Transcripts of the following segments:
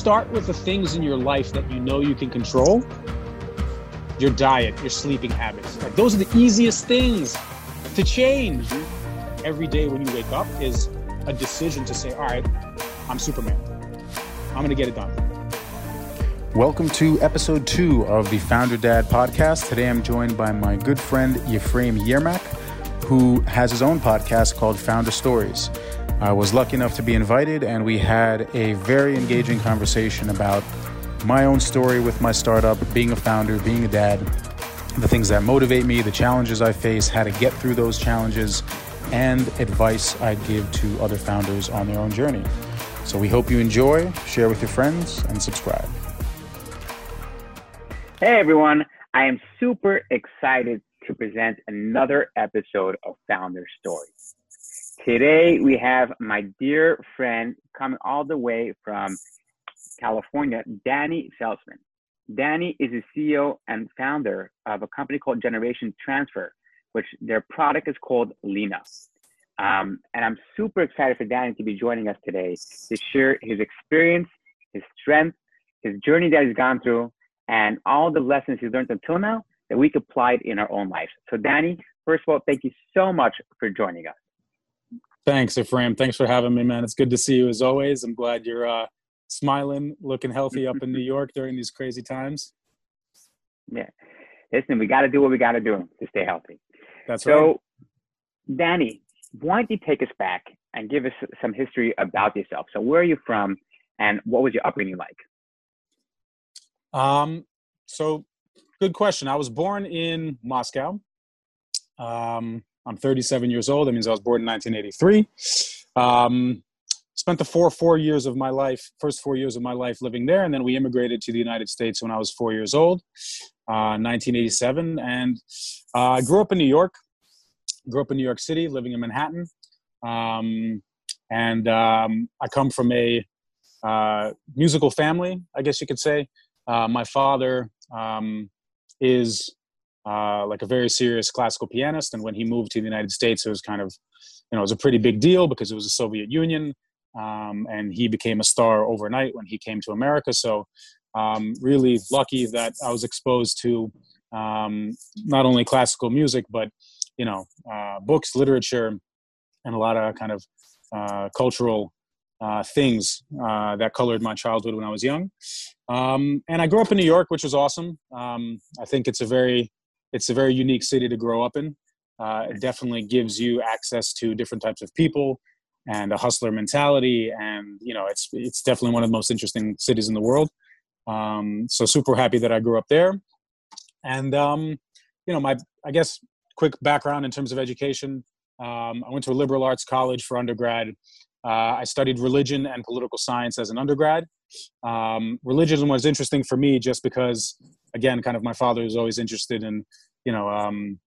start with the things in your life that you know you can control your diet, your sleeping habits. Like those are the easiest things to change. Every day when you wake up is a decision to say, all right, I'm Superman. I'm going to get it done. Welcome to episode two of the Founder Dad podcast. Today I'm joined by my good friend Ephraim Yermak, who has his own podcast called FounderStoriez. I was lucky enough to be invited, and we had a very engaging conversation about my own story with my startup, being a founder, being a dad, the things that motivate me, the challenges I face, how to get through those challenges, and advice I'd give to other founders on their own journey. So we hope you enjoy, share with your friends, and subscribe. Hey everyone, I am super excited to present another episode of Founder Stories. Today we have my dear friend coming all the way from California, Danny Salzman. Danny is the CEO and founder of a company called Generation Transfer, which their product is called Lena. Um, and I'm super excited for Danny to be joining us today to share his experience, his strength, his journey that he's gone through, and all the lessons he's learned until now that we could apply in our own lives. So, Danny, first of all, thank you so much for joining us. Thanks, Ephraim. Thanks for having me, man. It's good to see you as always. I'm glad you're uh, smiling, looking healthy up in New York during these crazy times. Yeah. Listen, we got to do what we got to do to stay healthy. That's so, right. So, Danny, why don't you take us back and give us some history about yourself? So, where are you from, and what was your upbringing like? Um, so good question. I was born in Moscow. Um, I'm 37 years old. That means I was born in 1983. Um, spent the four four years of my life, first four years of my life living there, and then we immigrated to the United States when I was four years old, uh, 1987, and uh, I grew up in New York. Grew up in New York City, living in Manhattan, um, and um, I come from a uh, musical family, I guess you could say. Uh, my father um, is uh, like a very serious classical pianist, and when he moved to the United States, it was kind of, you know, it was a pretty big deal because it was the Soviet Union, um, and he became a star overnight when he came to America. So, um, really lucky that I was exposed to um, not only classical music, but you know, uh, books, literature, and a lot of kind of uh, cultural uh, things uh, that colored my childhood when I was young. Um, and I grew up in New York, which was awesome. Um, I think it's a very it's a very unique city to grow up in. Uh, it definitely gives you access to different types of people and a hustler mentality, and you know it's it's definitely one of the most interesting cities in the world. Um, so super happy that I grew up there. And um, you know my I guess quick background in terms of education. Um, I went to a liberal arts college for undergrad I studied religion and political science as an undergrad. Um, religion was interesting for me just because, again, kind of my father was always interested in, you know, um,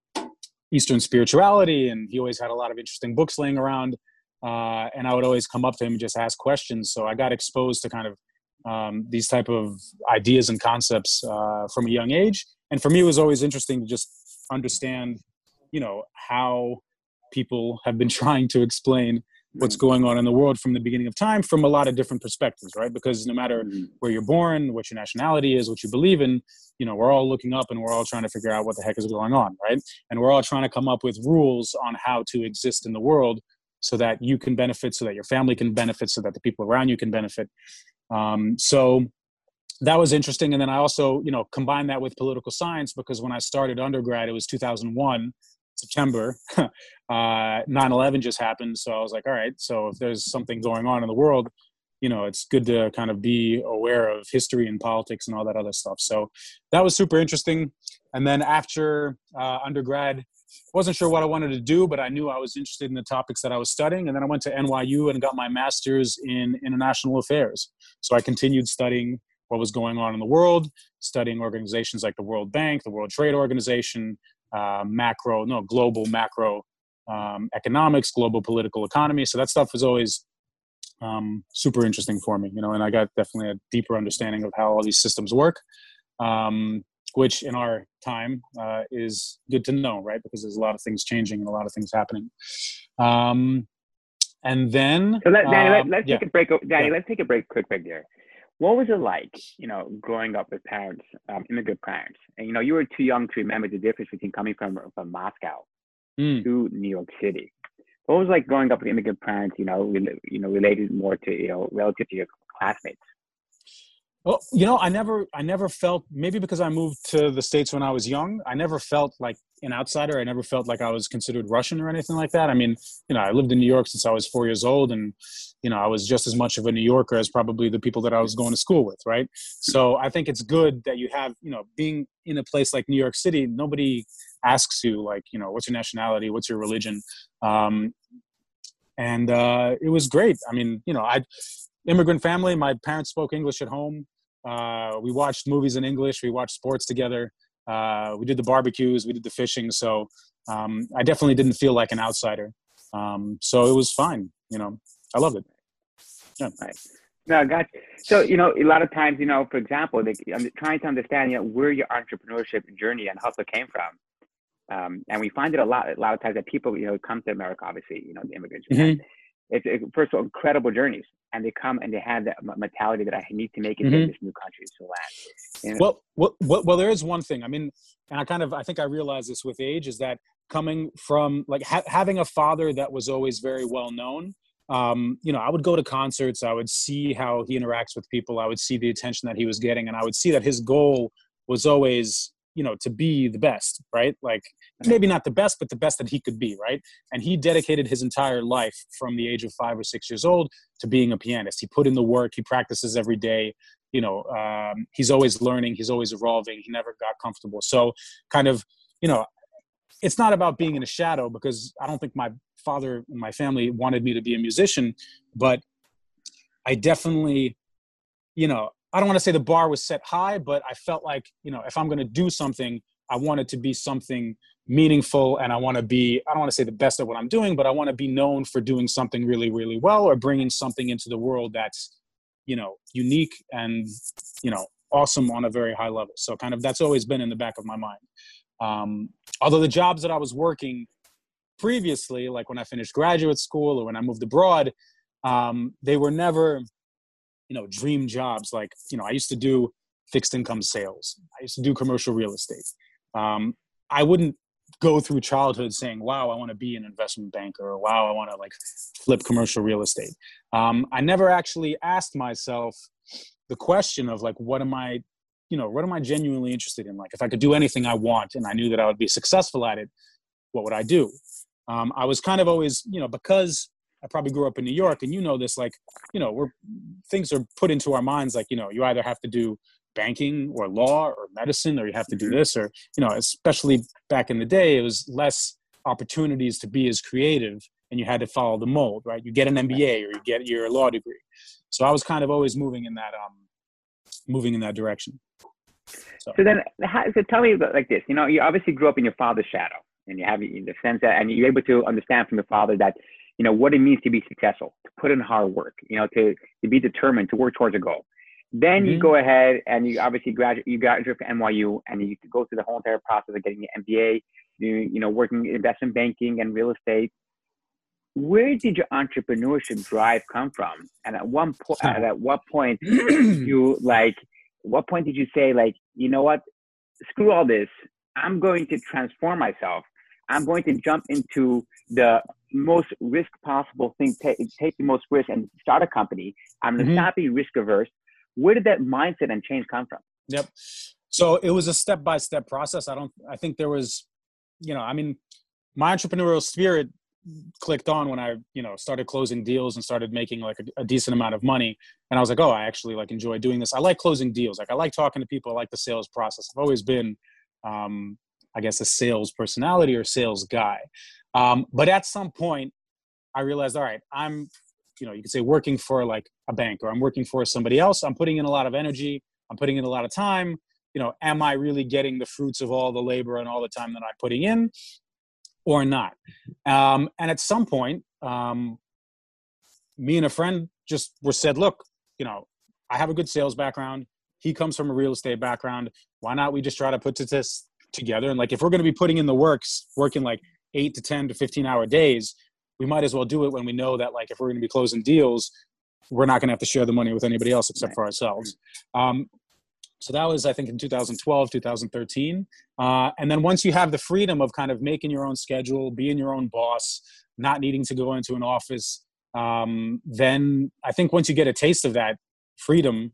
Eastern spirituality, and he always had a lot of interesting books laying around. Uh, and I would always come up to him and just ask questions. So I got exposed to kind of um, these type of ideas and concepts uh, from a young age. And for me, it was always interesting to just understand, you know, how people have been trying to explain what's going on in the world from the beginning of time from a lot of different perspectives right? Because no matter mm-hmm. where you're born what your nationality is what you believe in you know we're all looking up and we're all trying to figure out what the heck is going on right? And we're all trying to come up with rules on how to exist in the world so that you can benefit so that your family can benefit so that the people around you can benefit. Um, so that was interesting. And then i also you know combined that with political science because when i started undergrad it was 2001 September, uh, 9/11 just happened. So I was like, all right. So if there's something going on in the world, you know, it's good to kind of be aware of history and politics and all that other stuff. So that was super interesting. And then after uh, undergrad, wasn't sure what I wanted to do, but I knew I was interested in the topics that I was studying. And then I went to NYU and got my master's in international affairs. So I continued studying what was going on in the world, studying organizations like the World Bank, the World Trade Organization, uh, macro, no, global macro um, economics, global political economy. So that stuff was always um, super interesting for me, you know, and I got definitely a deeper understanding of how all these systems work, um, which in our time uh, is good to know, right? Because there's a lot of things changing and a lot of things happening. Um, and then, so let, Danny, let, us um, yeah. take a break. Danny, yeah. let's take a break, quick break there. What was it like, you know, growing up with parents, um, immigrant parents? And you know, you were too young to remember the difference between coming from from Moscow mm. to New York City. What was like growing up with immigrant parents? You know, you know, related more to you know, relative to your classmates. Well, you know, I never, I never felt maybe because I moved to the states when I was young. I never felt like an outsider. I never felt like I was considered Russian or anything like that. I mean, you know, I lived in New York since I was four years old, and you know, I was just as much of a New Yorker as probably the people that I was going to school with, right? So I think it's good that you have, you know, being in a place like New York City. Nobody asks you like, you know, what's your nationality, what's your religion, um, and uh, it was great. I mean, you know, I immigrant family. My parents spoke English at home. Uh, we watched movies in English. We watched sports together. Uh, we did the barbecues. We did the fishing. So um, I definitely didn't feel like an outsider. Um, so it was fine. You know, I loved it. Yeah. Right. No, I got. So, you know, a lot of times, you know, for example, they, I'm trying to understand, you know, where your entrepreneurship journey and hustle came from. Um, and we find it a lot, a lot of times that people, you know, come to America, obviously, you know, the immigrants, mm-hmm it's, it's first of all incredible journeys and they come and they have that mentality that I need to make it mm-hmm. in this new country to land. Well, well, well, well, there is one thing. I mean, and I kind of, I think I realized this with age is that coming from like ha- having a father that was always very well known. Um, you know, I would go to concerts. I would see how he interacts with people. I would see the attention that he was getting, and I would see that his goal was always you know to be the best right? Like maybe not the best but the best that he could be right? And he dedicated his entire life from the age of five or six years old to being a pianist. He put in the work he practices every day you know um, he's always learning he's always evolving he never got comfortable. So kind of you know it's not about being in a shadow because i don't think my father and my family wanted me to be a musician but i definitely you know I don't want to say the bar was set high, but I felt like, you know, if I'm going to do something, I want it to be something meaningful and I want to be, I don't want to say the best at what I'm doing, but I want to be known for doing something really, really well or bringing something into the world that's, you know, unique and, you know, awesome on a very high level. So kind of that's always been in the back of my mind. Um, although the jobs that I was working previously, like when I finished graduate school or when I moved abroad, um, they were never you know dream jobs like you know i used to do fixed income sales. I used to do commercial real estate. Um, i wouldn't go through childhood saying wow i want to be an investment banker or wow i want to like flip commercial real estate. Um, i never actually asked myself the question of like what am i you know what am i genuinely interested in? Like if i could do anything i want and i knew that i would be successful at it what would i do? Um, i was kind of always you know because I probably grew up in New York, and you know this. Like, you know, we're things are put into our minds. Like, you know, you either have to do banking or law or medicine, or you have to do mm-hmm. this, or you know, especially back in the day, it was less opportunities to be as creative, and you had to follow the mold, right? You get an MBA or you get your law degree. So I was kind of always moving in that um, moving in that direction. So, so then, how, so tell me about like this. You know, you obviously grew up in your father's shadow, and you have the sense that, and you're able to understand from your father that you know, what it means to be successful, to put in hard work, you know, to, to be determined, to work towards a goal. Then mm-hmm. you go ahead and you obviously graduate, you graduate from NYU and you go through the whole entire process of getting your MBA, you, you know, working in investment banking and real estate. Where did your entrepreneurship drive come from? And at one point, at what point you like, what point did you say like, you know what, screw all this, I'm going to transform myself. I'm going to jump into the most risk possible thing, take, take the most risk and start a company. I'm mm-hmm. not be risk averse. Where did that mindset and change come from? Yep. So it was a step by step process. I don't, I think there was, you know, I mean, my entrepreneurial spirit clicked on when I, you know, started closing deals and started making like a, a, decent amount of money. And I was like, oh, I actually like enjoy doing this. I like closing deals. Like I like talking to people. I like the sales process. I've always been, um, I guess, a sales personality or sales guy. Um, but at some point, I realized, all right, I'm, you know, you could say working for like a bank or I'm working for somebody else. I'm putting in a lot of energy. I'm putting in a lot of time. You know, am I really getting the fruits of all the labor and all the time that I'm putting in, or not? Um, and at some point, um, me and a friend just were said, look, you know, I have a good sales background. He comes from a real estate background. Why not we just try to put this together? And like, if we're going to be putting in the works, working like eight to 10 to 15 hour days, we might as well do it when we know that like if we're going to be closing deals, we're not going to have to share the money with anybody else except right. for ourselves. Um, so that was, I think, in 2012, 2013. Uh, and then once you have the freedom of kind of making your own schedule, being your own boss, not needing to go into an office, um, then I think once you get a taste of that freedom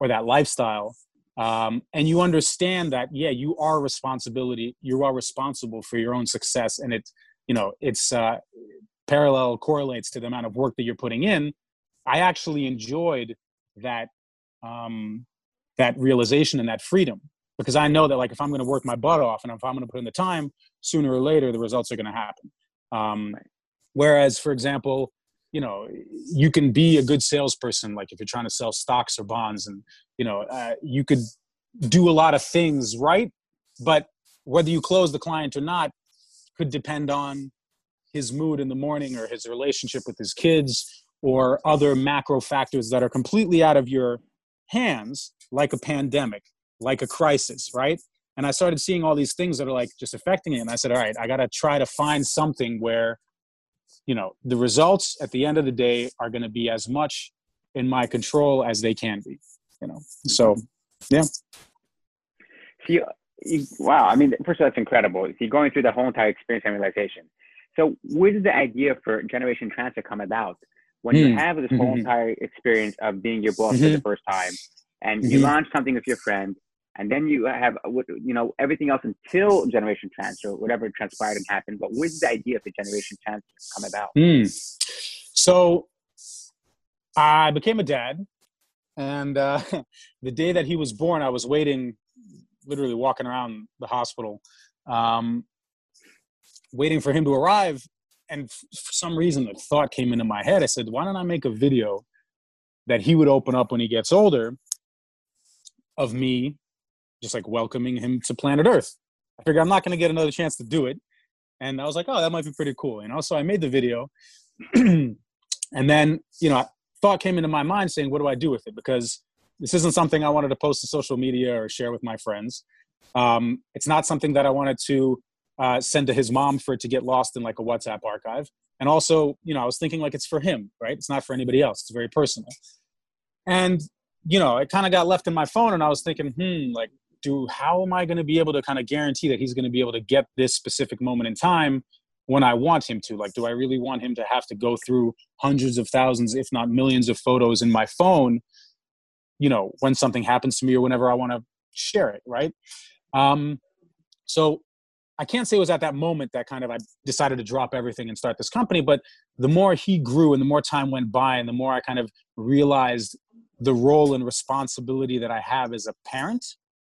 or that lifestyle, um, and you understand that, yeah, you are responsibility, you are responsible for your own success, and it, you know, it's uh, parallel correlates to the amount of work that you're putting in. I actually enjoyed that um, that realization and that freedom because I know that like if I'm going to work my butt off and if I'm going to put in the time, sooner or later the results are going to happen. Um, whereas, for example, you know, you can be a good salesperson, like if you're trying to sell stocks or bonds, and you know, uh, you could do a lot of things right, but whether you close the client or not could depend on his mood in the morning or his relationship with his kids or other macro factors that are completely out of your hands like a pandemic, like a crisis, right? And I started seeing all these things that are like just affecting it. And I said, all right, I got to try to find something where, you know, the results at the end of the day are going to be as much in my control as they can be, you know? So, yeah. See, you, wow. I mean, first of all, that's incredible. You're going through the whole entire experience and realization. So where did the idea for Generation Transfer come about? When mm. you hmm. have this whole mm-hmm. entire experience of being your boss mm-hmm. for the first time, and mm-hmm. you launch something with your friend and then you have you know everything else until generation transfer whatever transpired and happened. But where did the idea of the generation transfer come about? Mm. so i became a dad and uh, the day that he was born i was waiting literally walking around the hospital um, waiting for him to arrive. And for some reason the thought came into my head. I said why don't i make a video that he would open up when he gets older of me just like welcoming him to planet Earth. I figured I'm not going to get another chance to do it. And I was like, oh, that might be pretty cool, And also, I made the video. and then, you know, thought came into my mind saying, what do I do with it? Because this isn't something I wanted to post to social media or share with my friends. Um, it's not something that I wanted to uh, send to his mom for it to get lost in like a WhatsApp archive. And also, you know, I was thinking like it's for him, right? It's not for anybody else. It's very personal. And you know, it kind of got left in my phone, and I was thinking, hmm, like, do how am I going to be able to kind of guarantee that he's going to be able to get this specific moment in time when I want him to? Like, do I really want him to have to go through hundreds of thousands, if not millions, of photos in my phone? You know, when something happens to me or whenever I want to share it, right? Um, so I can't say it was at that moment that kind of I decided to drop everything and start this company, but the more he grew and the more time went by and the more I kind of realized the role and responsibility that I have as a parent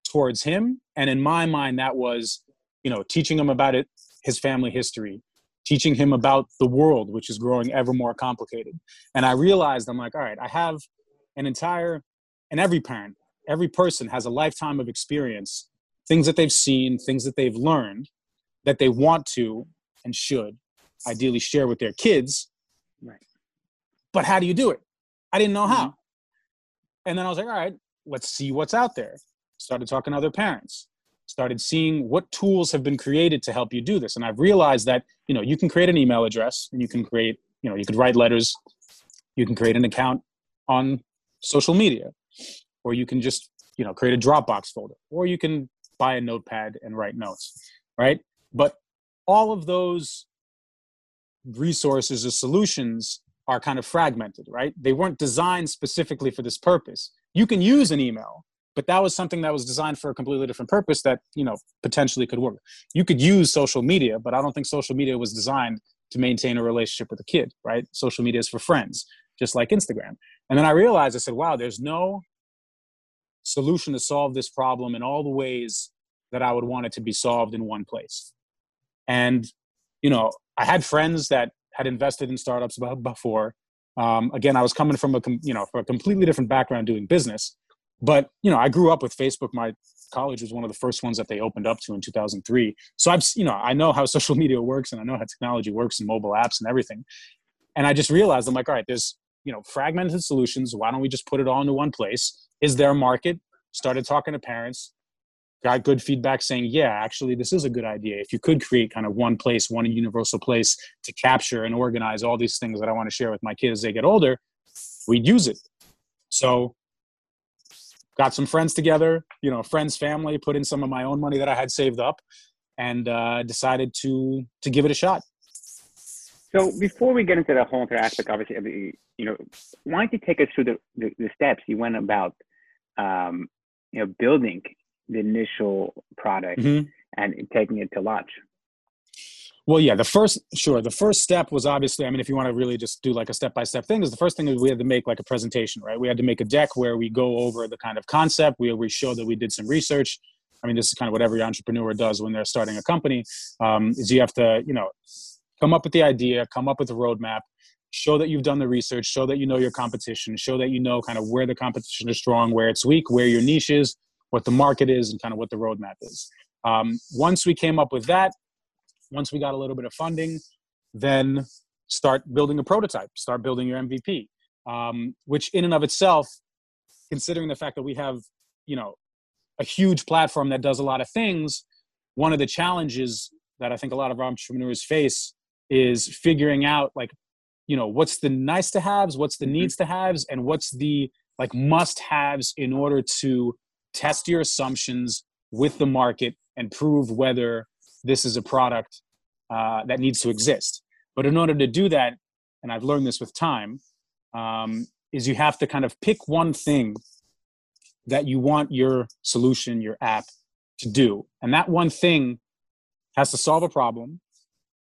towards him. And in my mind, that was, you know, teaching him about it, his family history, teaching him about the world, which is growing ever more complicated. And I realized I'm like, all right, I have an entire, and every parent, every person has a lifetime of experience, things that they've seen, things that they've learned that they want to and should ideally share with their kids. Right. But how do you do it? I didn't know how. Mm-hmm. And then I was like, all right, let's see what's out there. Started talking to other parents. Started seeing what tools have been created to help you do this. And I've realized that, you know, you can create an email address and you can create, you know, you could write letters, you can create an account on social media, or you can just, you know, create a Dropbox folder, or you can buy a notepad and write notes, right? But all of those resources or solutions are kind of fragmented, right? They weren't designed specifically for this purpose. You can use an email, but that was something that was designed for a completely different purpose that, you know, potentially could work. You could use social media, but I don't think social media was designed to maintain a relationship with a kid, right? Social media is for friends, just like Instagram. And then I realized I said, wow, there's no solution to solve this problem in all the ways that I would want it to be solved in one place. And, you know, I had friends that had invested in startups before. Um, again, I was coming from a you know from a completely different background doing business, but you know I grew up with Facebook. My college was one of the first ones that they opened up to in 2003. So I've you know I know how social media works and I know how technology works and mobile apps and everything. And I just realized I'm like, all right, there's you know fragmented solutions. Why don't we just put it all into one place? Is there a market? Started talking to parents got good feedback saying, yeah, actually, this is a good idea. If you could create kind of one place, one universal place to capture and organize all these things that I want to share with my kids as they get older, we'd use it. So got some friends together, you know, friends, family, put in some of my own money that I had saved up, and uh, decided to to give it a shot. So before we get into the whole entire aspect, obviously, you know, why don't you take us through the, the, the steps you went about, um, you know, building the initial product mm-hmm. and taking it to launch? Well, yeah, the first, sure. The first step was obviously, I mean, if you want to really just do like a step by step thing, is the first thing is we had to make like a presentation, right? We had to make a deck where we go over the kind of concept, we, we show that we did some research. I mean, this is kind of what every entrepreneur does when they're starting a company. Um, is you have to, you know, come up with the idea, come up with a roadmap, show that you've done the research, show that you know your competition, show that you know kind of where the competition is strong, where it's weak, where your niche is, what the market is, and kind of what the roadmap is. Um, once we came up with that, once we got a little bit of funding, then start building a prototype, start building your MVP, um, which in and of itself, considering the fact that we have, you know, a huge platform that does a lot of things, one of the challenges that I think a lot of entrepreneurs face is figuring out like, you know, what's the nice to haves, what's the mm-hmm. needs to haves, and what's the like must haves in order to test your assumptions with the market and prove whether this is a product uh, that needs to exist. But in order to do that, and I've learned this with time, um, is you have to kind of pick one thing that you want your solution, your app to do. And that one thing has to solve a problem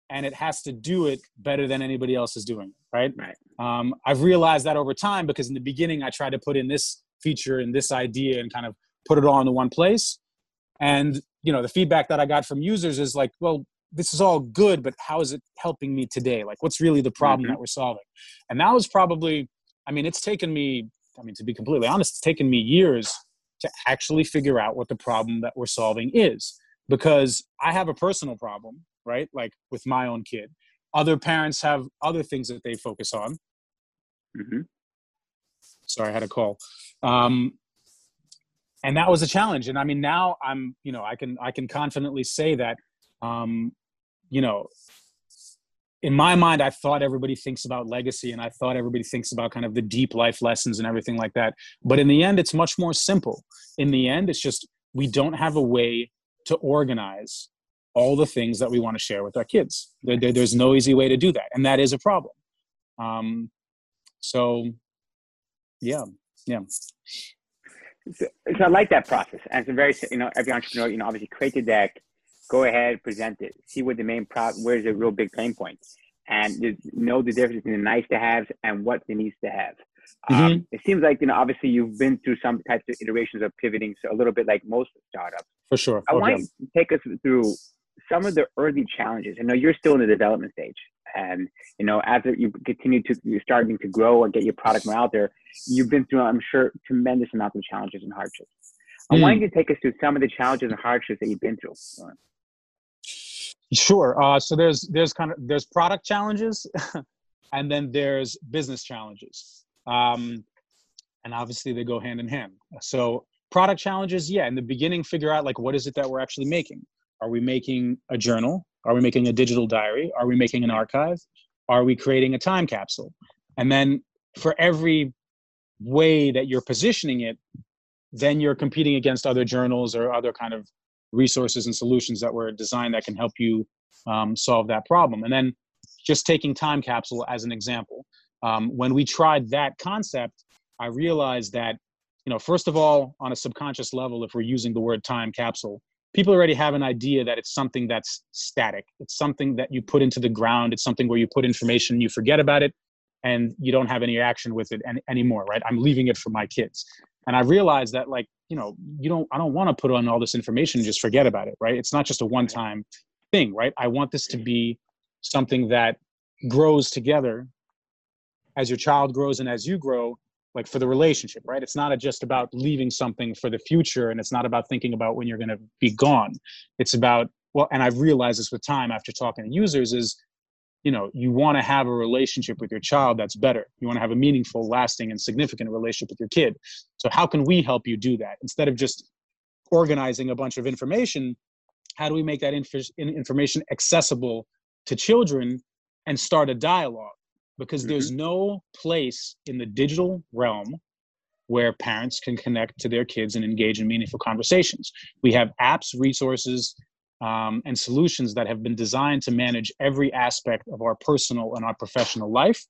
and it has to do it better than anybody else is doing it, right? Right. Um, I've realized that over time because in the beginning I tried to put in this feature and this idea and kind of put it all into one place. And you know, the feedback that I got from users is like, well, this is all good, but how is it helping me today? Like, what's really the problem mm-hmm. that we're solving? And that was probably, I mean, it's taken me, I mean, to be completely honest, it's taken me years to actually figure out what the problem that we're solving is because I have a personal problem, right? Like with my own kid. Other parents have other things that they focus on. Mm-hmm. Sorry, I had a call. Um, and that was a challenge. And i mean now i'm you know i can i can confidently say that um you know in my mind i thought everybody thinks about legacy and i thought everybody thinks about kind of the deep life lessons and everything like that. But in the end it's much more simple. In the end it's just we don't have a way to organize all the things that we want to share with our kids. There, there, there's no easy way to do that and that is a problem. Um so yeah yeah so, so, I like that process. And it's a very, you know, every entrepreneur, you know, obviously create the deck, go ahead, present it, see what the main problem, where's the real big pain point, and know the difference between the nice to haves and what the needs to have. Um, mm-hmm. Um, it seems like, you know, obviously you've been through some types of iterations of pivoting, so a little bit like most startups. For sure. I okay. want to take us through some of the early challenges. I know you're still in the development stage, and you know as you continue to you're starting to grow and get your product more out there, you've been through, I'm sure, tremendous amounts of challenges and hardships. Mm. I want you to take us through some of the challenges and hardships that you've been through. Sure. Uh, so there's there's kind of there's product challenges, and then there's business challenges, um, and obviously they go hand in hand. So product challenges, yeah. In the beginning, figure out like what is it that we're actually making. Are we making a journal? Are we making a digital diary? Are we making an archive? Are we creating a time capsule? And then for every way that you're positioning it, then you're competing against other journals or other kind of resources and solutions that were designed that can help you um, solve that problem. And then just taking time capsule as an example. Um, when we tried that concept, I realized that, you know, first of all, on a subconscious level, if we're using the word time capsule, people already have an idea that it's something that's static. It's something that you put into the ground. It's something where you put information, you forget about it, and you don't have any action with it any, anymore, right? I'm leaving it for my kids. And I realized that, like, you know, you don't, I don't want to put on all this information and just forget about it, right? It's not just a one time thing, right? I want this to be something that grows together as your child grows and as you grow like for the relationship right? It's not just about leaving something for the future and it's not about thinking about when you're going to be gone. It's about well and i've realized this with time after talking to users is you know you want to have a relationship with your child that's better. You want to have a meaningful lasting and significant relationship with your kid. So how can we help you do that? Instead of just organizing a bunch of information how do we make that inf- information accessible to children and start a dialogue because mm-hmm. there's no place in the digital realm where parents can connect to their kids and engage in meaningful conversations. We have apps, resources, um, and solutions that have been designed to manage every aspect of our personal and our professional life,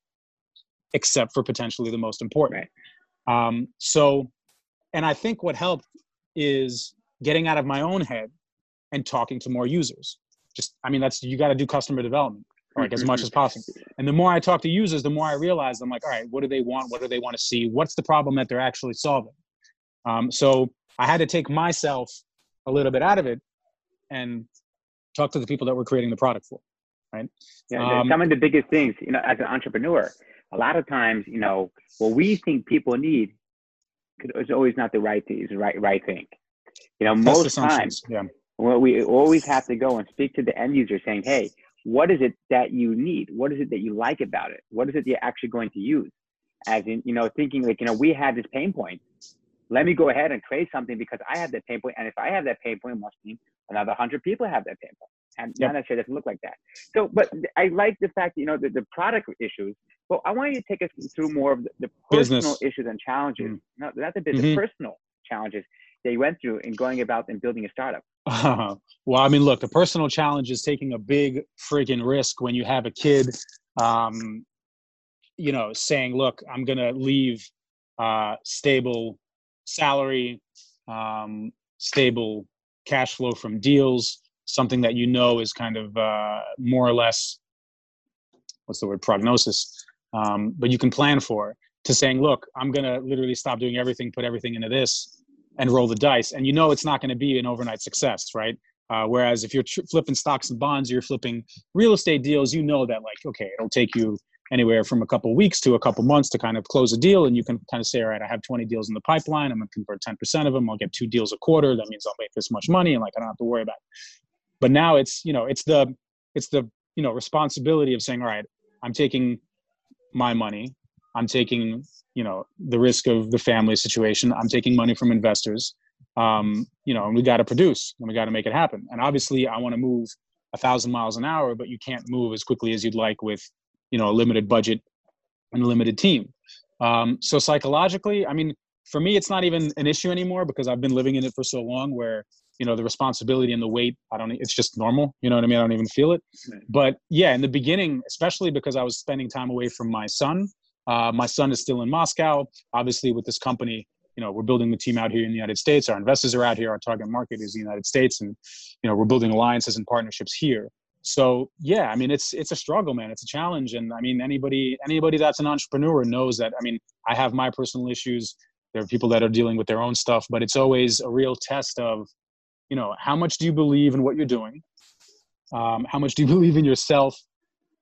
except for potentially the most important. Right. Um, so, and I think what helped is getting out of my own head and talking to more users. Just, I mean, that's you got to do customer development like as much as possible. And the more I talk to users, the more I realize I'm like, all right, what do they want? What do they want to see? What's the problem that they're actually solving? Um, so I had to take myself a little bit out of it and talk to the people that we're creating the product for. Right. Yeah. Um, some of the biggest things, you know, as an entrepreneur, a lot of times, you know, what we think people need is always not the right thing, is the right right thing. You know, most times, yeah. well, we always have to go and speak to the end user, saying, "Hey, what is it that you need? What is it that you like about it? What is it you're actually going to use? As in, you know, thinking like, you know, we had this pain point. Let me go ahead and create something because I have that pain point. And if I have that pain point, must mean another hundred people have that pain point. And yep. not necessarily doesn't look like that. So, but I like the fact, you know, the, the product issues. But I want you to take us through more of the, the personal business. issues and challenges. Mm. No, not the business, mm-hmm. personal challenges that you went through in going about and building a startup? Well, I mean, look, the personal challenge is taking a big freaking risk when you have a kid, um, you know, saying, look, I'm going to leave uh, stable salary, um, stable cash flow from deals, something that you know is kind of uh, more or less, what's the word, prognosis, um, but you can plan for, to saying, look, I'm going to literally stop doing everything, put everything into this and roll the dice and you know it's not going to be an overnight success right? Uh, whereas if you're tr- flipping stocks and bonds you're flipping real estate deals you know that like okay it'll take you anywhere from a couple weeks to a couple months to kind of close a deal and you can kind of say all right i have 20 deals in the pipeline i'm going to convert 10% of them i'll get two deals a quarter that means i'll make this much money and like i don't have to worry about it. But now it's you know it's the it's the you know responsibility of saying all right i'm taking my money i'm taking you know the risk of the family situation. I'm taking money from investors. Um, you know and we got to produce and we got to make it happen. And obviously i want to move a thousand miles an hour but you can't move as quickly as you'd like with you know a limited budget and a limited team. Um, so psychologically i mean for me it's not even an issue anymore because i've been living in it for so long where you know the responsibility and the weight i don't it's just normal. You know what i mean? I don't even feel it. But yeah in the beginning especially because i was spending time away from my son uh, my son is still in Moscow. Obviously, with this company, you know, we're building the team out here in the United States. Our investors are out here. Our target market is the United States, and you know, we're building alliances and partnerships here. So yeah, I mean, it's it's a struggle, man. It's a challenge, and I mean, anybody anybody that's an entrepreneur knows that. I mean, I have my personal issues. There are people that are dealing with their own stuff, but it's always a real test of, you know, how much do you believe in what you're doing? Um, how much do you believe in yourself?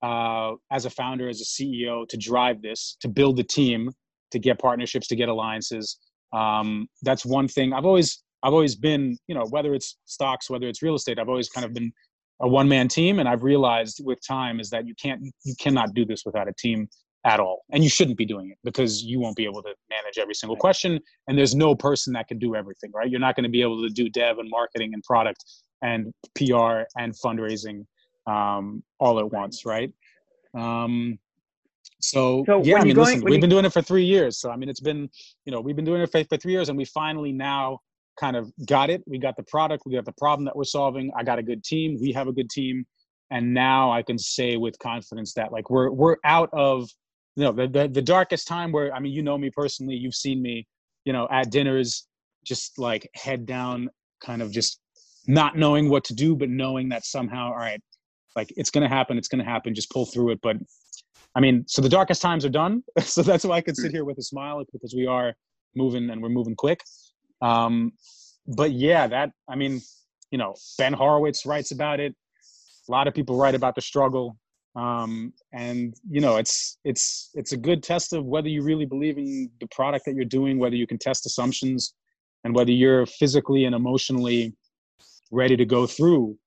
Uh, as a founder, as a CEO, to drive this, to build the team, to get partnerships, to get alliances. Um, that's one thing. I've always I've always been, you know, whether it's stocks, whether it's real estate, I've always kind of been a one man team, and I've realized with time is that you can't you cannot do this without a team at all, and you shouldn't be doing it because you won't be able to manage every single question, and there's no person that can do everything, right? You're not going to be able to do dev and marketing and product and PR and fundraising um, all at once, right? Um, so, so yeah, I mean, going, listen, we've you... been doing it for three years. So I mean, it's been, you know, we've been doing it for, for three years, and we finally now kind of got it. We got the product, we got the problem that we're solving. I got a good team. We have a good team, and now I can say with confidence that like we're we're out of you know the, the the darkest time where I mean, you know me personally. You've seen me, you know, at dinners, just like head down, kind of just not knowing what to do, but knowing that somehow, all right, like it's going to happen it's going to happen just pull through it but i mean so the darkest times are done so that's why i can sit here with a smile because we are moving and we're moving quick. Um but yeah that i mean you know ben horowitz writes about it. A lot of people write about the struggle. Um and you know it's it's it's a good test of whether you really believe in the product that you're doing whether you can test assumptions and whether you're physically and emotionally ready to go through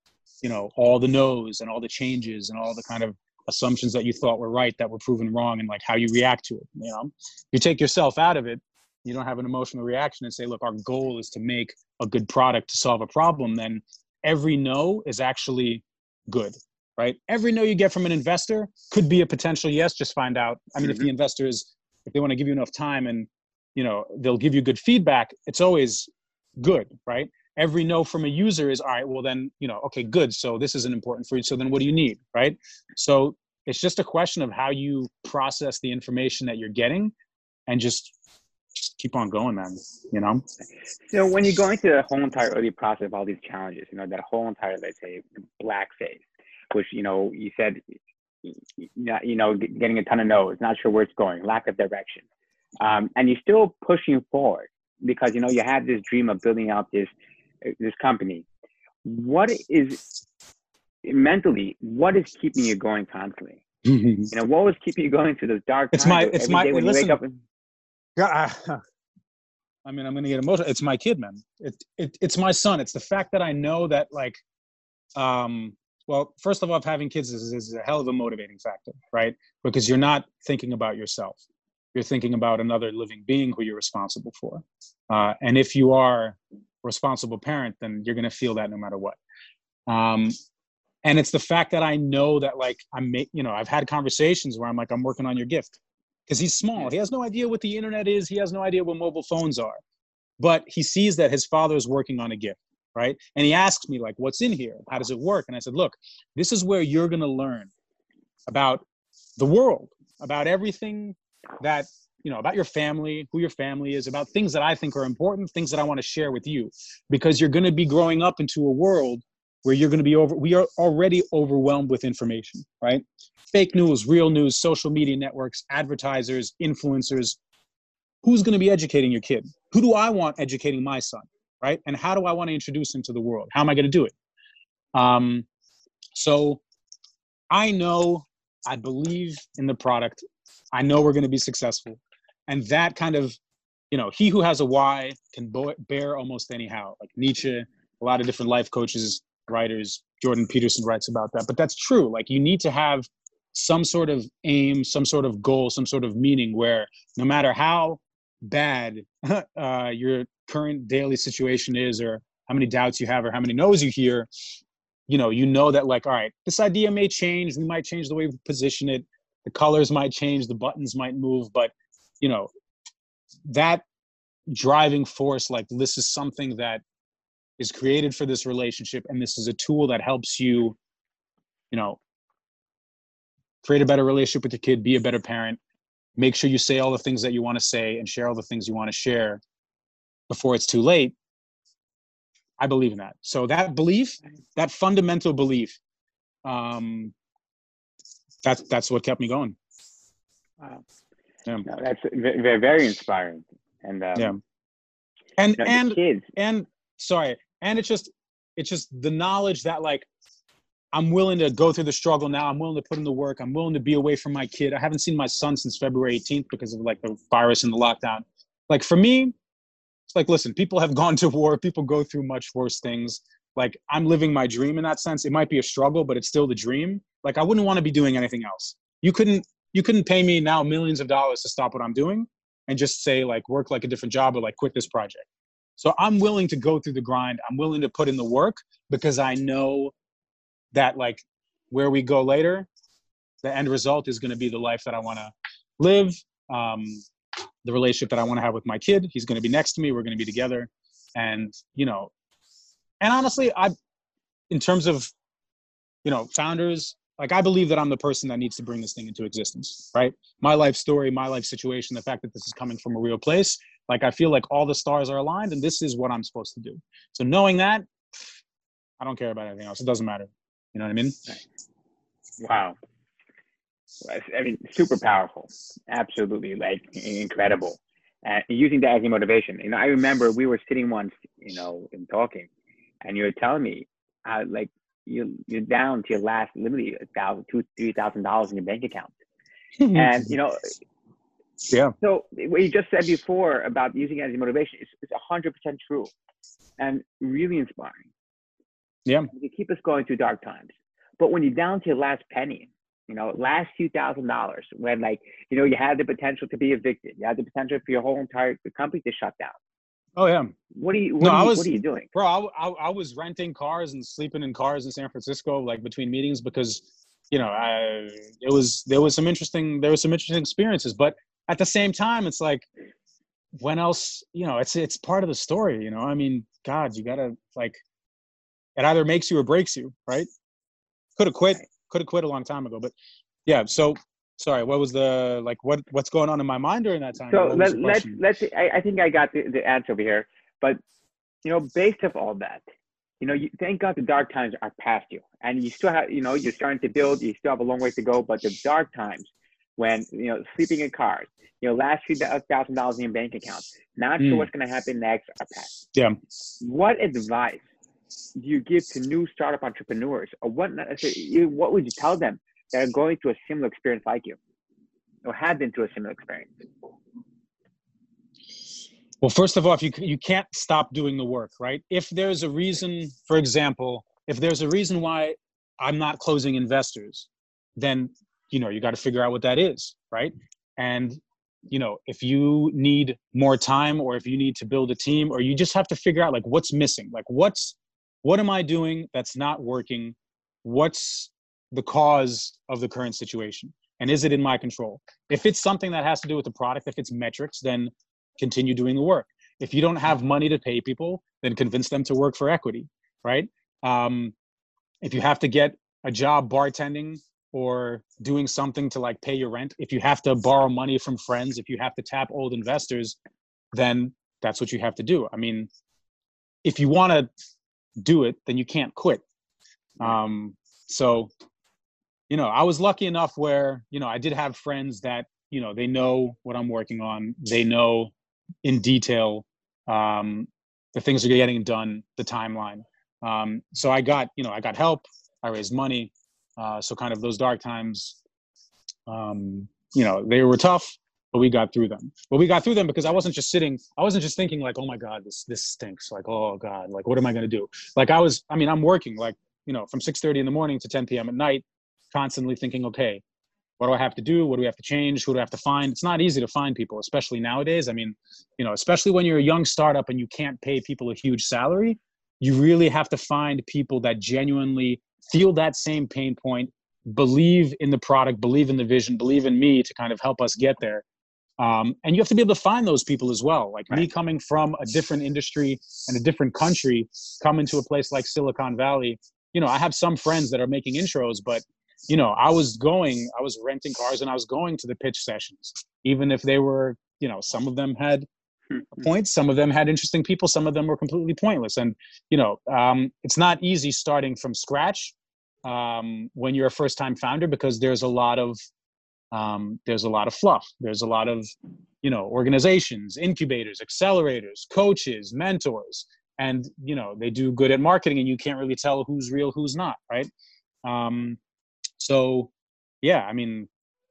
you know all the no's and all the changes and all the kind of assumptions that you thought were right that were proven wrong and like how you react to it you know you take yourself out of it you don't have an emotional reaction and say look our goal is to make a good product to solve a problem then every no is actually good right? Every no you get from an investor could be a potential yes. Just find out. I mean, mm-hmm. if the mm-hmm. investors, if they want to give you enough time and you know they'll give you good feedback, it's always good, right? Every no from a user is all right. Well, then you know, okay, good. So this isn't important for you. So then, what do you need, right? So it's just a question of how you process the information that you're getting, and just just keep on going, man. You know. So when you're going through the whole entire early process of all these challenges, you know that whole entire, let's say, black phase, which you know you said, you know, getting a ton of no's, not sure where it's going, lack of direction, um, and you're still pushing forward because you know you have this dream of building out this this company. What is mentally? What is keeping you going constantly? you know, what was keeping you going through those dark it's times? It's my, it's my, listen, and- yeah, I, I mean, I'm gonna get emotional. It's my kid, man. It, it, it's my son. It's the fact that I know that, like, um, well, first of all, having kids is, is a hell of a motivating factor, right? Because you're not thinking about yourself. You're thinking about another living being who you're responsible for. Uh, and if you are responsible parent, then you're gonna feel that no matter what. Um, and it's the fact that I know that, like, I'm, you know, I've had conversations where I'm like, I'm working on your gift because he's small. He has no idea what the internet is. He has no idea what mobile phones are. But he sees that his father is working on a gift, right? And he asks me, like, what's in here? How does it work? And I said, look, this is where you're going to learn about the world, about everything that, you know, about your family, who your family is, about things that I think are important, things that I want to share with you, because you're going to be growing up into a world where you're going to be over we are already overwhelmed with information right? Fake news real news social media networks advertisers influencers. Who's going to be educating your kid? Who do i want educating my son right? And how do i want to introduce him to the world? How am i going to do it? Um, so i know i believe in the product. I know we're going to be successful and that kind of you know he who has a why can bear almost anyhow like nietzsche a lot of different life coaches writers jordan peterson writes about that. But that's true. Like you need to have some sort of aim some sort of goal some sort of meaning where no matter how bad uh, your current daily situation is or how many doubts you have or how many no's you hear you know you know that like all right this idea may change. We might change the way we position it. The colors might change. The buttons might move. But you know that driving force like this is something that is created for this relationship and this is a tool that helps you you know create a better relationship with your kid be a better parent make sure you say all the things that you want to say and share all the things you want to share before it's too late. I believe in that. So that belief that fundamental belief um that's that's what kept me going. Wow yeah. No, that's very, very inspiring. And um, yeah. And you know, and kids. and sorry and it's just it's just the knowledge that like i'm willing to go through the struggle now. I'm willing to put in the work. I'm willing to be away from my kid. I haven't seen my son since february 18th because of like the virus and the lockdown. Like for me it's like listen people have gone to war. People go through much worse things. Like i'm living my dream in that sense. It might be a struggle but it's still the dream. Like i wouldn't want to be doing anything else. You couldn't you couldn't pay me now millions of dollars to stop what i'm doing and just say like work like a different job or like quit this project so I'm willing to go through the grind. I'm willing to put in the work because I know that like where we go later, the end result is going to be the life that I want to live, um, the relationship that I want to have with my kid. He's going to be next to me. We're going to be together, and you know, and honestly, I, in terms of, you know, founders, like I believe that I'm the person that needs to bring this thing into existence, right? My life story, my life situation, the fact that this is coming from a real place, like I feel like all the stars are aligned and this is what I'm supposed to do. So knowing that, I don't care about anything else. It doesn't matter. You know what I mean? Wow. I mean, super powerful. Absolutely, like incredible. And using that as a motivation. You know, I remember we were sitting once, you know, and talking, and you were telling me how like you you're down to your last literally a thousand, two, three thousand dollars in your bank account. and you know, yeah. So what you just said before about using it as motivation is is hundred percent true, and really inspiring. Yeah. You keep us going through dark times, but when you're down to your last penny, you know, last few thousand dollars, when like you know you had the potential to be evicted, you had the potential for your whole entire company to shut down, Oh yeah. What are you? What, no, are, you, was, what are you doing, bro? I, I, I was renting cars and sleeping in cars in San Francisco, like between meetings, because you know, I it was there was some interesting there was some interesting experiences, but at the same time, it's like when else you know it's it's part of the story you know i mean god you gotta like it either makes you or breaks you right could have quit could have quit a long time ago but yeah so sorry what was the like what what's going on in my mind during that time? So let, let's let's I, I think i got the, the answer over here but you know based off all that you know you, thank god the dark times are past you and you still have you know you're starting to build you still have a long way to go but the dark times when you know sleeping in cars you know last few thousand dollars in your bank account not mm. sure what's going to happen next are past. Yeah. What advice do you give to new startup entrepreneurs or what what would you tell them that are going through a similar experience like you or have been through a similar experience? Well first of all if you you can't stop doing the work right? If there's a reason for example if there's a reason why i'm not closing investors then you know you got to figure out what that is right? And you know if you need more time or if you need to build a team or you just have to figure out like what's missing? Like what's what am i doing that's not working? What's the cause of the current situation? And is it in my control? If it's something that has to do with the product if it's metrics then continue doing the work. If you don't have money to pay people then convince them to work for equity right? Um, if you have to get a job bartending or doing something to like pay your rent if you have to borrow money from friends if you have to tap old investors then that's what you have to do. I mean if you want to do it then you can't quit. Um so you know i was lucky enough where you know i did have friends that you know they know what i'm working on they know in detail um the things are getting done the timeline um so i got you know i got help i raised money uh, so kind of those dark times, um, you know, they were tough, but we got through them. But we got through them because I wasn't just sitting. I wasn't just thinking like, oh my god, this this stinks. Like, oh god, like what am I gonna do? Like I was. I mean, I'm working like you know from 6:30 in the morning to 10 p.m. at night, constantly thinking, okay, what do I have to do? What do we have to change? Who do I have to find? It's not easy to find people, especially nowadays. I mean, you know, especially when you're a young startup and you can't pay people a huge salary, you really have to find people that genuinely feel that same pain point, believe in the product, believe in the vision, believe in me to kind of help us get there. Um, and you have to be able to find those people as well. Like right. me coming from a different industry and a different country, coming to a place like Silicon Valley, you know, I have some friends that are making intros, but you know, I was going, I was renting cars and I was going to the pitch sessions, even if they were, you know, some of them had Mm-hmm. points some of them had interesting people some of them were completely pointless. And you know um, it's not easy starting from scratch um, when you're a first time founder because there's a lot of um, there's a lot of fluff. There's a lot of you know organizations incubators accelerators coaches mentors and you know they do good at marketing and you can't really tell who's real who's not right? Um, so yeah i mean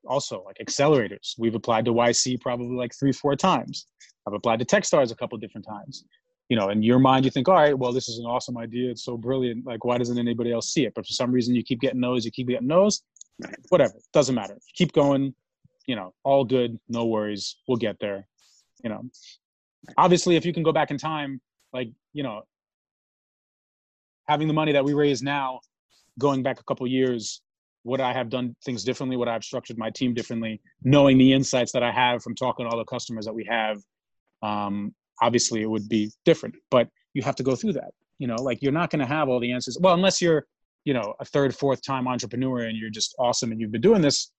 also like accelerators we've applied to yc probably like three four times I've applied to Techstars a couple different times. You know, in your mind, you think, all right, well, this is an awesome idea. It's so brilliant. Like, why doesn't anybody else see it? But for some reason, you keep getting those, you keep getting those. Whatever, doesn't matter. Keep going. You know, all good. No worries. We'll get there. You know, obviously, if you can go back in time, like you know, having the money that we raise now, going back a couple years, would I have done things differently? Would I have structured my team differently? Knowing the insights that I have from talking to all the customers that we have, um, obviously it would be different but you have to go through that you know like you're not going to have all the answers well unless you're you know a third fourth time entrepreneur and you're just awesome and you've been doing this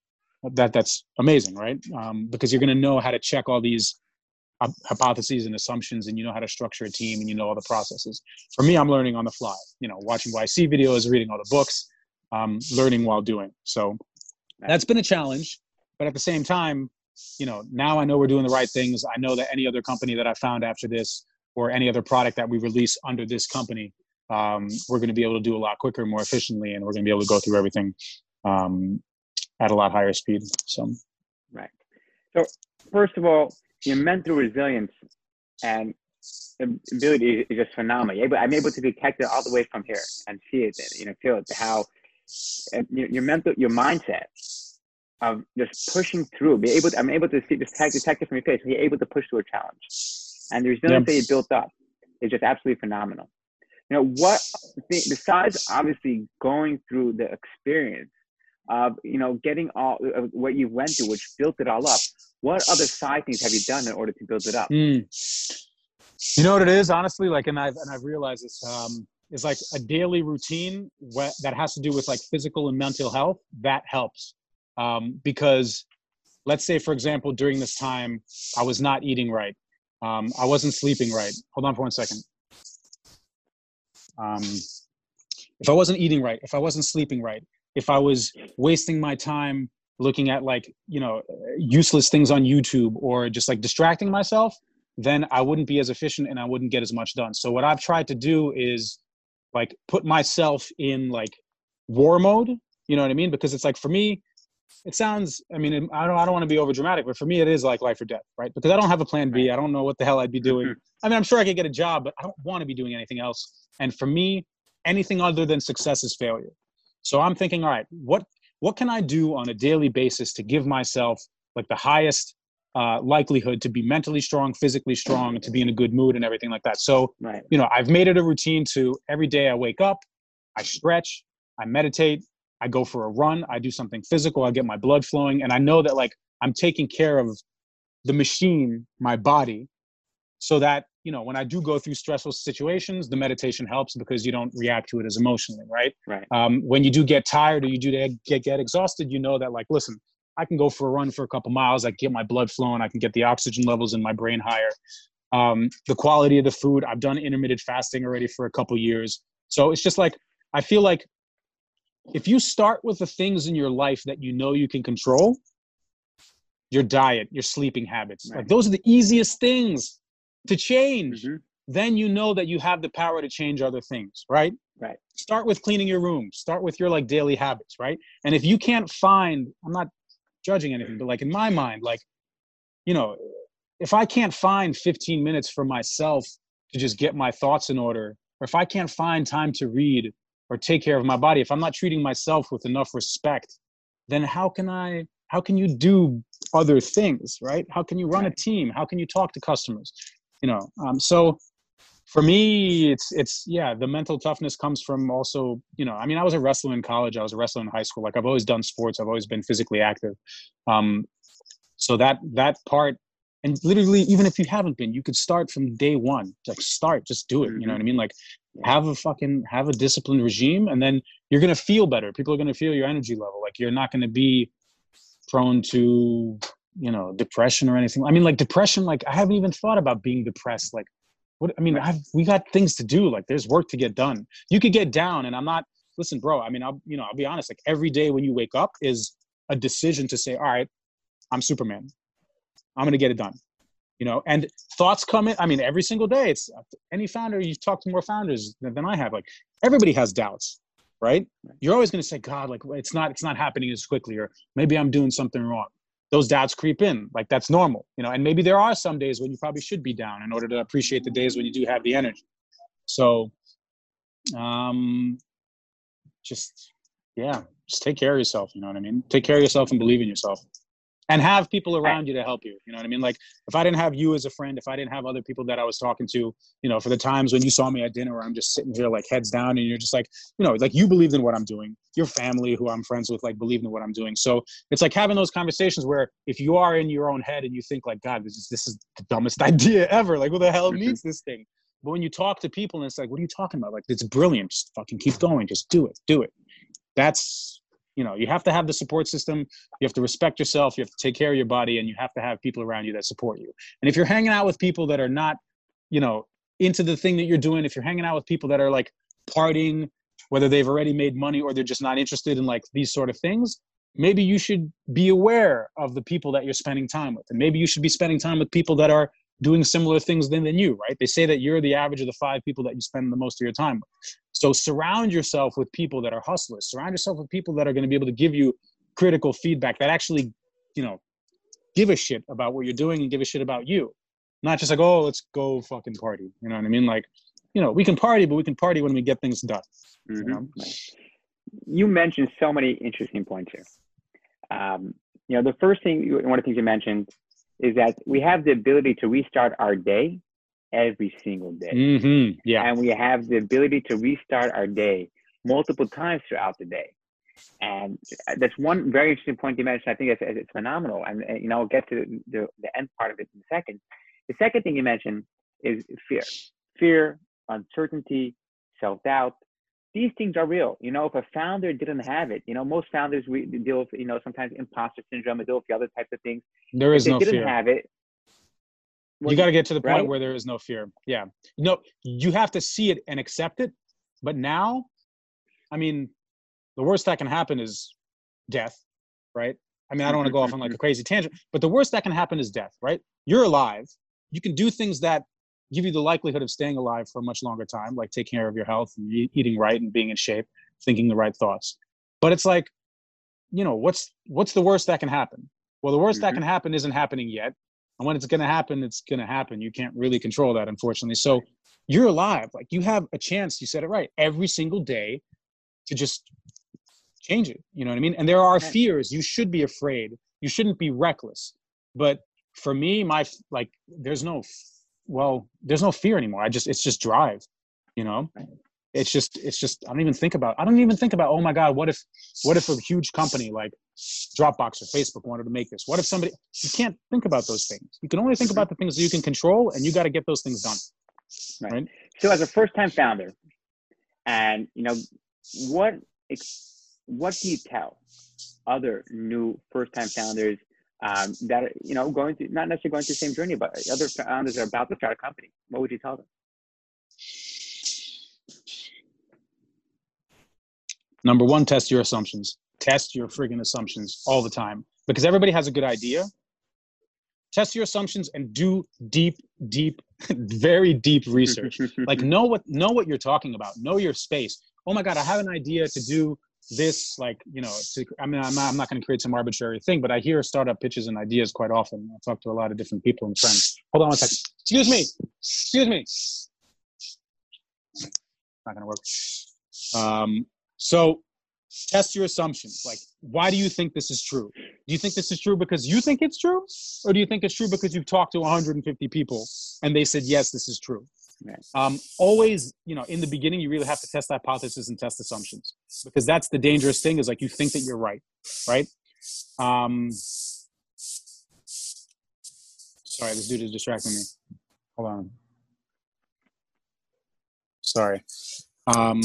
that that's amazing right um, because you're going to know how to check all these hypotheses and assumptions and you know how to structure a team and you know all the processes for me i'm learning on the fly you know watching yc videos reading all the books um, learning while doing so that's been a challenge but at the same time you know, now I know we're doing the right things. I know that any other company that I found after this or any other product that we release under this company, um, we're going to be able to do a lot quicker, more efficiently, and we're going to be able to go through everything um, at a lot higher speed. So, right. So, first of all, your mental resilience and ability is just phenomenal. I'm able to detect it all the way from here and see it, you know, feel it. How your mental, your mindset of just pushing through, be able to, I'm able to see this tag detective from your face, be able to push through a challenge. and the resilience that you built up is just absolutely phenomenal. You know what? Besides obviously going through the experience of you know getting all uh, what you went through, which built it all up. What other side things have you done in order to build it up? Mm. You know what it is, honestly. Like, and I've and I've realized this. Um, is like a daily routine that has to do with like physical and mental health that helps. Um, because let's say for example during this time i was not eating right. Um, i wasn't sleeping right. Hold on for one second. Um, if i wasn't eating right if i wasn't sleeping right if i was wasting my time looking at like you know useless things on youtube or just like distracting myself then i wouldn't be as efficient and i wouldn't get as much done. So what i've tried to do is like put myself in like war mode you know what i mean? Because it's like for me it sounds i mean i don't i don't want to be over dramatic but for me it is like life or death right? Because i don't have a plan b. I don't know what the hell i'd be doing. Mm-hmm. I mean i'm sure i could get a job but i don't want to be doing anything else. And for me anything other than success is failure. So i'm thinking all right what what can i do on a daily basis to give myself like the highest uh, likelihood to be mentally strong, physically strong, to be in a good mood and everything like that. So, right. you know, I've made it a routine to every day I wake up, I stretch, I meditate, I go for a run, I do something physical, I get my blood flowing, and I know that like I'm taking care of the machine, my body, so that you know when I do go through stressful situations, the meditation helps because you don't react to it as emotionally, right? Right. Um, when you do get tired or you do get get exhausted, you know that like, listen, I can go for a run for a couple miles. I can get my blood flowing. I can get the oxygen levels in my brain higher. Um, the quality of the food. I've done intermittent fasting already for a couple years. So it's just like I feel like if you start with the things in your life that you know you can control, your diet, your sleeping habits, right. like those are the easiest things to change. Mm-hmm. Then you know that you have the power to change other things, right? Right. Start with cleaning your room. Start with your like daily habits, right? And if you can't find, I'm not judging anything, but like in my mind, like, you know, if I can't find 15 minutes for myself to just get my thoughts in order, or if I can't find time to read or take care of my body, if I'm not treating myself with enough respect, then how can I, how can you do other things, right? How can you run a team? How can you talk to customers? You know, um, so for me it's it's yeah the mental toughness comes from also you know i mean i was a wrestler in college i was a wrestler in high school like i've always done sports i've always been physically active. Um so that that part and literally even if you haven't been you could start from day one like start just do it you know what i mean? Like have a fucking have a disciplined regime and then you're gonna feel better people are gonna feel your energy level like you're not gonna be prone to you know depression or anything. I mean like depression like i haven't even thought about being depressed like what i mean I've, we got things to do like there's work to get done. You could get down and i'm not listen bro i mean i'll you know i'll be honest like every day when you wake up is a decision to say all right i'm superman. I'm gonna get it done. You know and thoughts come in i mean every single day it's any founder you talk to more founders than i have like everybody has doubts right? You're always going to say god like it's not it's not happening as quickly or maybe i'm doing something wrong those doubts creep in. Like that's normal you know and maybe there are some days when you probably should be down in order to appreciate the days when you do have the energy. So um just yeah just take care of yourself you know what i mean? Take care of yourself and believe in yourself and have people around you to help you. You know what I mean? Like if I didn't have you as a friend, if I didn't have other people that I was talking to, you know, for the times when you saw me at dinner where I'm just sitting here like heads down and you're just like, you know, like you believed in what I'm doing. Your family who I'm friends with like believed in what I'm doing. So it's like having those conversations where if you are in your own head and you think like, God, this is this is the dumbest idea ever. Like who the hell mm-hmm. needs this thing? But when you talk to people and it's like, what are you talking about? Like it's brilliant. Just fucking keep going. Just do it. Do it. That's you know you have to have the support system you have to respect yourself you have to take care of your body and you have to have people around you that support you. And if you're hanging out with people that are not you know into the thing that you're doing if you're hanging out with people that are like partying whether they've already made money or they're just not interested in like these sort of things maybe you should be aware of the people that you're spending time with. And maybe you should be spending time with people that are doing similar things than, than you right? They say that you're the average of the five people that you spend the most of your time with so surround yourself with people that are hustlers. Surround yourself with people that are going to be able to give you critical feedback that actually, you know, give a shit about what you're doing and give a shit about you. Not just like, oh, let's go fucking party. You know what I mean? Like, you know, we can party, but we can party when we get things done. Mm-hmm. You, know? you mentioned so many interesting points here. Um, you know, the first thing, one of the things you mentioned is that we have the ability to restart our day every single day. Mm-hmm. Yeah. And we have the ability to restart our day multiple times throughout the day. And that's one very interesting point you mentioned. I think it's, it's phenomenal. And, and, you know, I'll get to the, the end part of it in a second. The second thing you mentioned is fear, fear, uncertainty, self doubt. These things are real. You know, if a founder didn't have it, you know, most founders we deal with, you know, sometimes imposter syndrome, deal with the other types of things. There is if no they didn't fear. have it, you got to get to the point right? where there is no fear. Yeah. No, you have to see it and accept it. But now, I mean, the worst that can happen is death, right? I mean, I don't want to go off on like a crazy tangent, but the worst that can happen is death, right? You're alive. You can do things that give you the likelihood of staying alive for a much longer time, like taking care of your health and eating right and being in shape, thinking the right thoughts. But it's like, you know, what's what's the worst that can happen? Well, the worst that Mhm. can happen isn't happening yet. And when it's going to happen, it's going to happen. You can't really control that, unfortunately. So you're alive. Like you have a chance, you said it right, every single day to just change it. You know what I mean? And there are fears. You should be afraid. You shouldn't be reckless. But for me, my like, there's no, well, there's no fear anymore. I just, it's just drive. You know. It's just, it's just. I don't even think about. I don't even think about. Oh my God, what if, what if a huge company like Dropbox or Facebook wanted to make this? What if somebody? You can't think about those things. You can only think about the things that you can control, and you got to get those things done. Right. Right. So as a first time founder, and you know, what what do you tell other new first time founders um, that are, you know going through not necessarily going through the same journey, but other founders that are about to start a company? What would you tell them? Number one, test your assumptions. Test your friggin' assumptions all the time because everybody has a good idea. Test your assumptions and do deep, deep, very deep research. like know what know what you're talking about. Know your space. Oh my God, I have an idea to do this. Like you know, to, I mean, I'm not, I'm not going to create some arbitrary thing, but I hear startup pitches and ideas quite often. I talk to a lot of different people and friends. Hold on one second. Excuse me. Excuse me. Not going to work. Um, so test your assumptions. Like, why do you think this is true? Do you think this is true because you think it's true? Or do you think it's true because you've talked to 150 people and they said, yes, this is true? Right. Um, always, you know, in the beginning, you really have to test hypotheses and test assumptions because that's the dangerous thing is like you think that you're right, right? Um, sorry, this dude is distracting me. Hold on. Sorry. Um,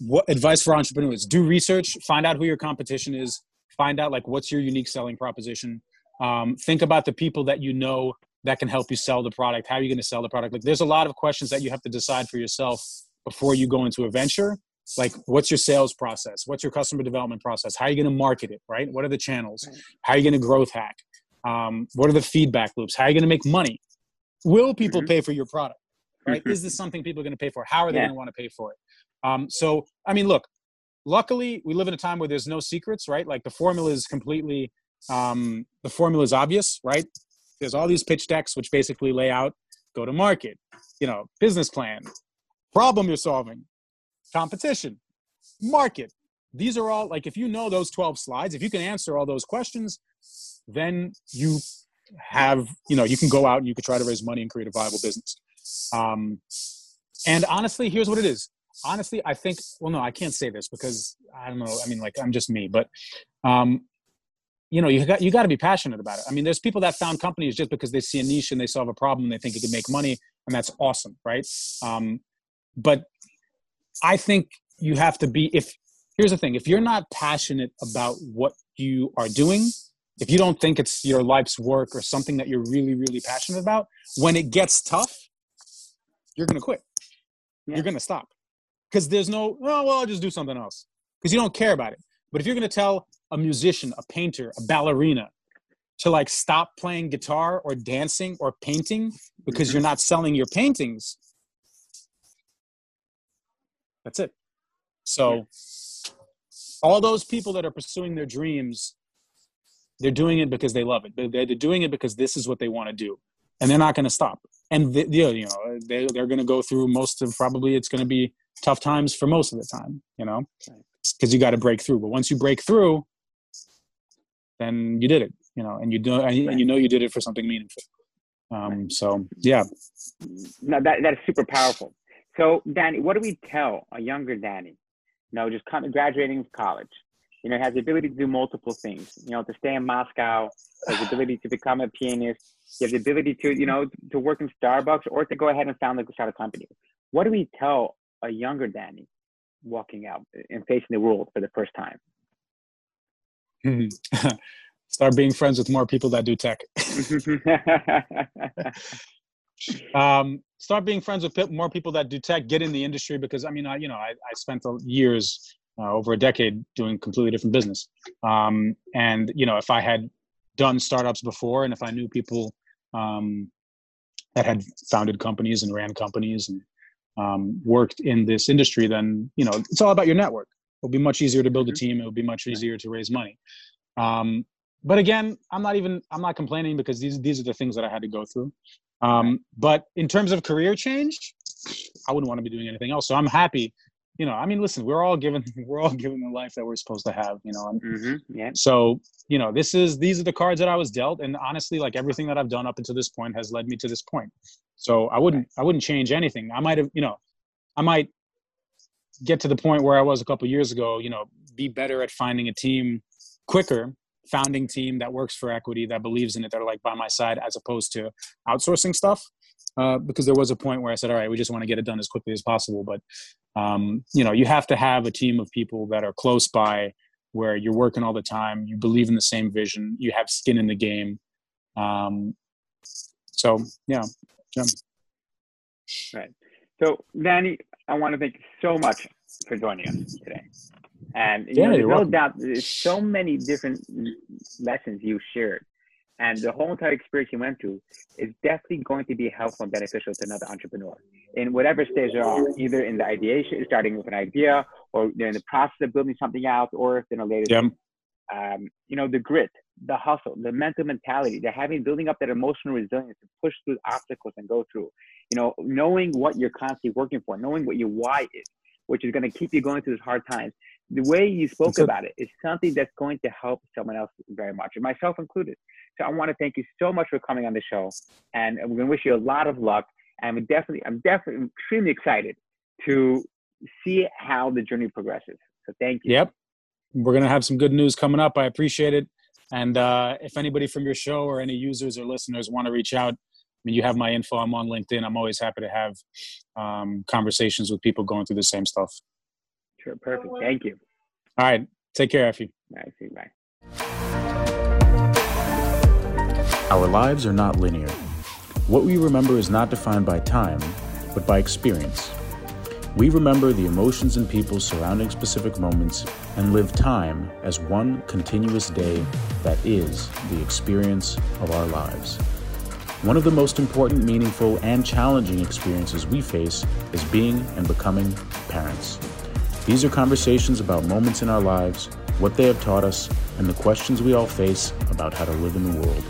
what advice for entrepreneurs? Do research find out who your competition is find out like what's your unique selling proposition. Um, think about the people that you know that can help you sell the product. How are you going to sell the product? Like there's a lot of questions that you have to decide for yourself before you go into a venture. Like what's your sales process? What's your customer development process? How are you going to market it right? What are the channels? How are you going to growth hack? Um, what are the feedback loops? How are you going to make money? Will people Mhm. pay for your product right? Is this something people are going to pay for? How are they Yeah. going to want to pay for it um, so, I mean, look, luckily we live in a time where there's no secrets, right? Like the formula is completely, um, the formula is obvious, right? There's all these pitch decks which basically lay out go to market, you know, business plan, problem you're solving, competition, market. These are all like if you know those 12 slides, if you can answer all those questions, then you have, you know, you can go out and you can try to raise money and create a viable business. Um, and honestly, here's what it is honestly i think well no i can't say this because i don't know. I mean like i'm just me but um you know you got you got to be passionate about it. I mean there's people that found companies just because they see a niche and they solve a problem and they think it can make money and that's awesome right? Um but i think you have to be if here's the thing if you're not passionate about what you are doing if you don't think it's your life's work or something that you're really really passionate about when it gets tough you're going to quit. Yeah. you're going to stop because there's no oh well i'll just do something else. Because you don't care about it. But if you're going to tell a musician a painter a ballerina to like stop playing guitar or dancing or painting because you're not selling your paintings that's it. So all those people that are pursuing their dreams they're doing it because they love it. They're, they're doing it because this is what they want to do and they're not going to stop. And they, you know they, they're going to go through most of probably it's going to be tough times for most of the time you know because you got to break through but once you break through then you did it you know and you do and you- know you did it for something meaningful Um, so yeah, no, that that is super powerful. So Danny, what do we tell a younger Danny? You know, just kind of graduating from college. You know, has the ability to do multiple things. You know, to stay in Moscow, has the ability to become a pianist. You have the ability to, you know, to work in Starbucks or to go ahead and found a start a company. What do we tell a younger Danny walking out and facing the world for the first time? Start being friends with more people that do tech. um, start being friends with more people that do tech. Get in the industry because I mean, I you know, I, I spent years, uh, over a decade, doing completely different business. Um, and you know, if I had done startups before, and if I knew people um, that had founded companies and ran companies and um, worked in this industry, then you know, it's all about your network. It'll be much easier to build a mm-hmm. team. It'll be much easier to raise money. Um, but again, I'm not even I'm not complaining because these these are the things that I had to go through. Um, but in terms of career change, I wouldn't want to be doing anything else. So I'm happy. You know, I mean, listen, we're all given we're all given the life that we're supposed to have. You know, mm-hmm, yeah. So you know, this is these are the cards that I was dealt, and honestly, like everything that I've done up until this point has led me to this point. So I wouldn't I wouldn't change anything. I might have you know, I might get to the point where I was a couple years ago. You know, be better at finding a team quicker founding team that works for equity that believes in it that are like by my side as opposed to outsourcing stuff uh, because there was a point where i said all right we just want to get it done as quickly as possible but um, you know you have to have a team of people that are close by where you're working all the time you believe in the same vision you have skin in the game um, so yeah, yeah. right so danny i want to thank you so much for joining us today and you yeah, know, there's no doubt there's so many different lessons you shared. And the whole entire experience you went through is definitely going to be helpful and beneficial to another entrepreneur in whatever stage they are, either in the ideation, starting with an idea, or they're in the process of building something out, or if they're in a later. Yep. Um, you know, the grit, the hustle, the mental mentality, they're having building up that emotional resilience to push through obstacles and go through. You know, knowing what you're constantly working for, knowing what your why is, which is going to keep you going through these hard times the way you spoke about it is something that's going to help someone else very much, and myself included. So I want to thank you so much for coming on the show, and we're going to wish you a lot of luck. And I'm definitely, I'm definitely extremely excited to see how the journey progresses. So thank you. Yep, we're going to have some good news coming up. I appreciate it. And uh, if anybody from your show or any users or listeners want to reach out, I mean, you have my info. I'm on LinkedIn. I'm always happy to have um, conversations with people going through the same stuff. Sure, perfect. Thank you. All right. Take care, Effie. Bye. See you. Bye. Our lives are not linear. What we remember is not defined by time, but by experience. We remember the emotions and people surrounding specific moments and live time as one continuous day that is the experience of our lives. One of the most important, meaningful, and challenging experiences we face is being and becoming parents. These are conversations about moments in our lives, what they have taught us, and the questions we all face about how to live in the world.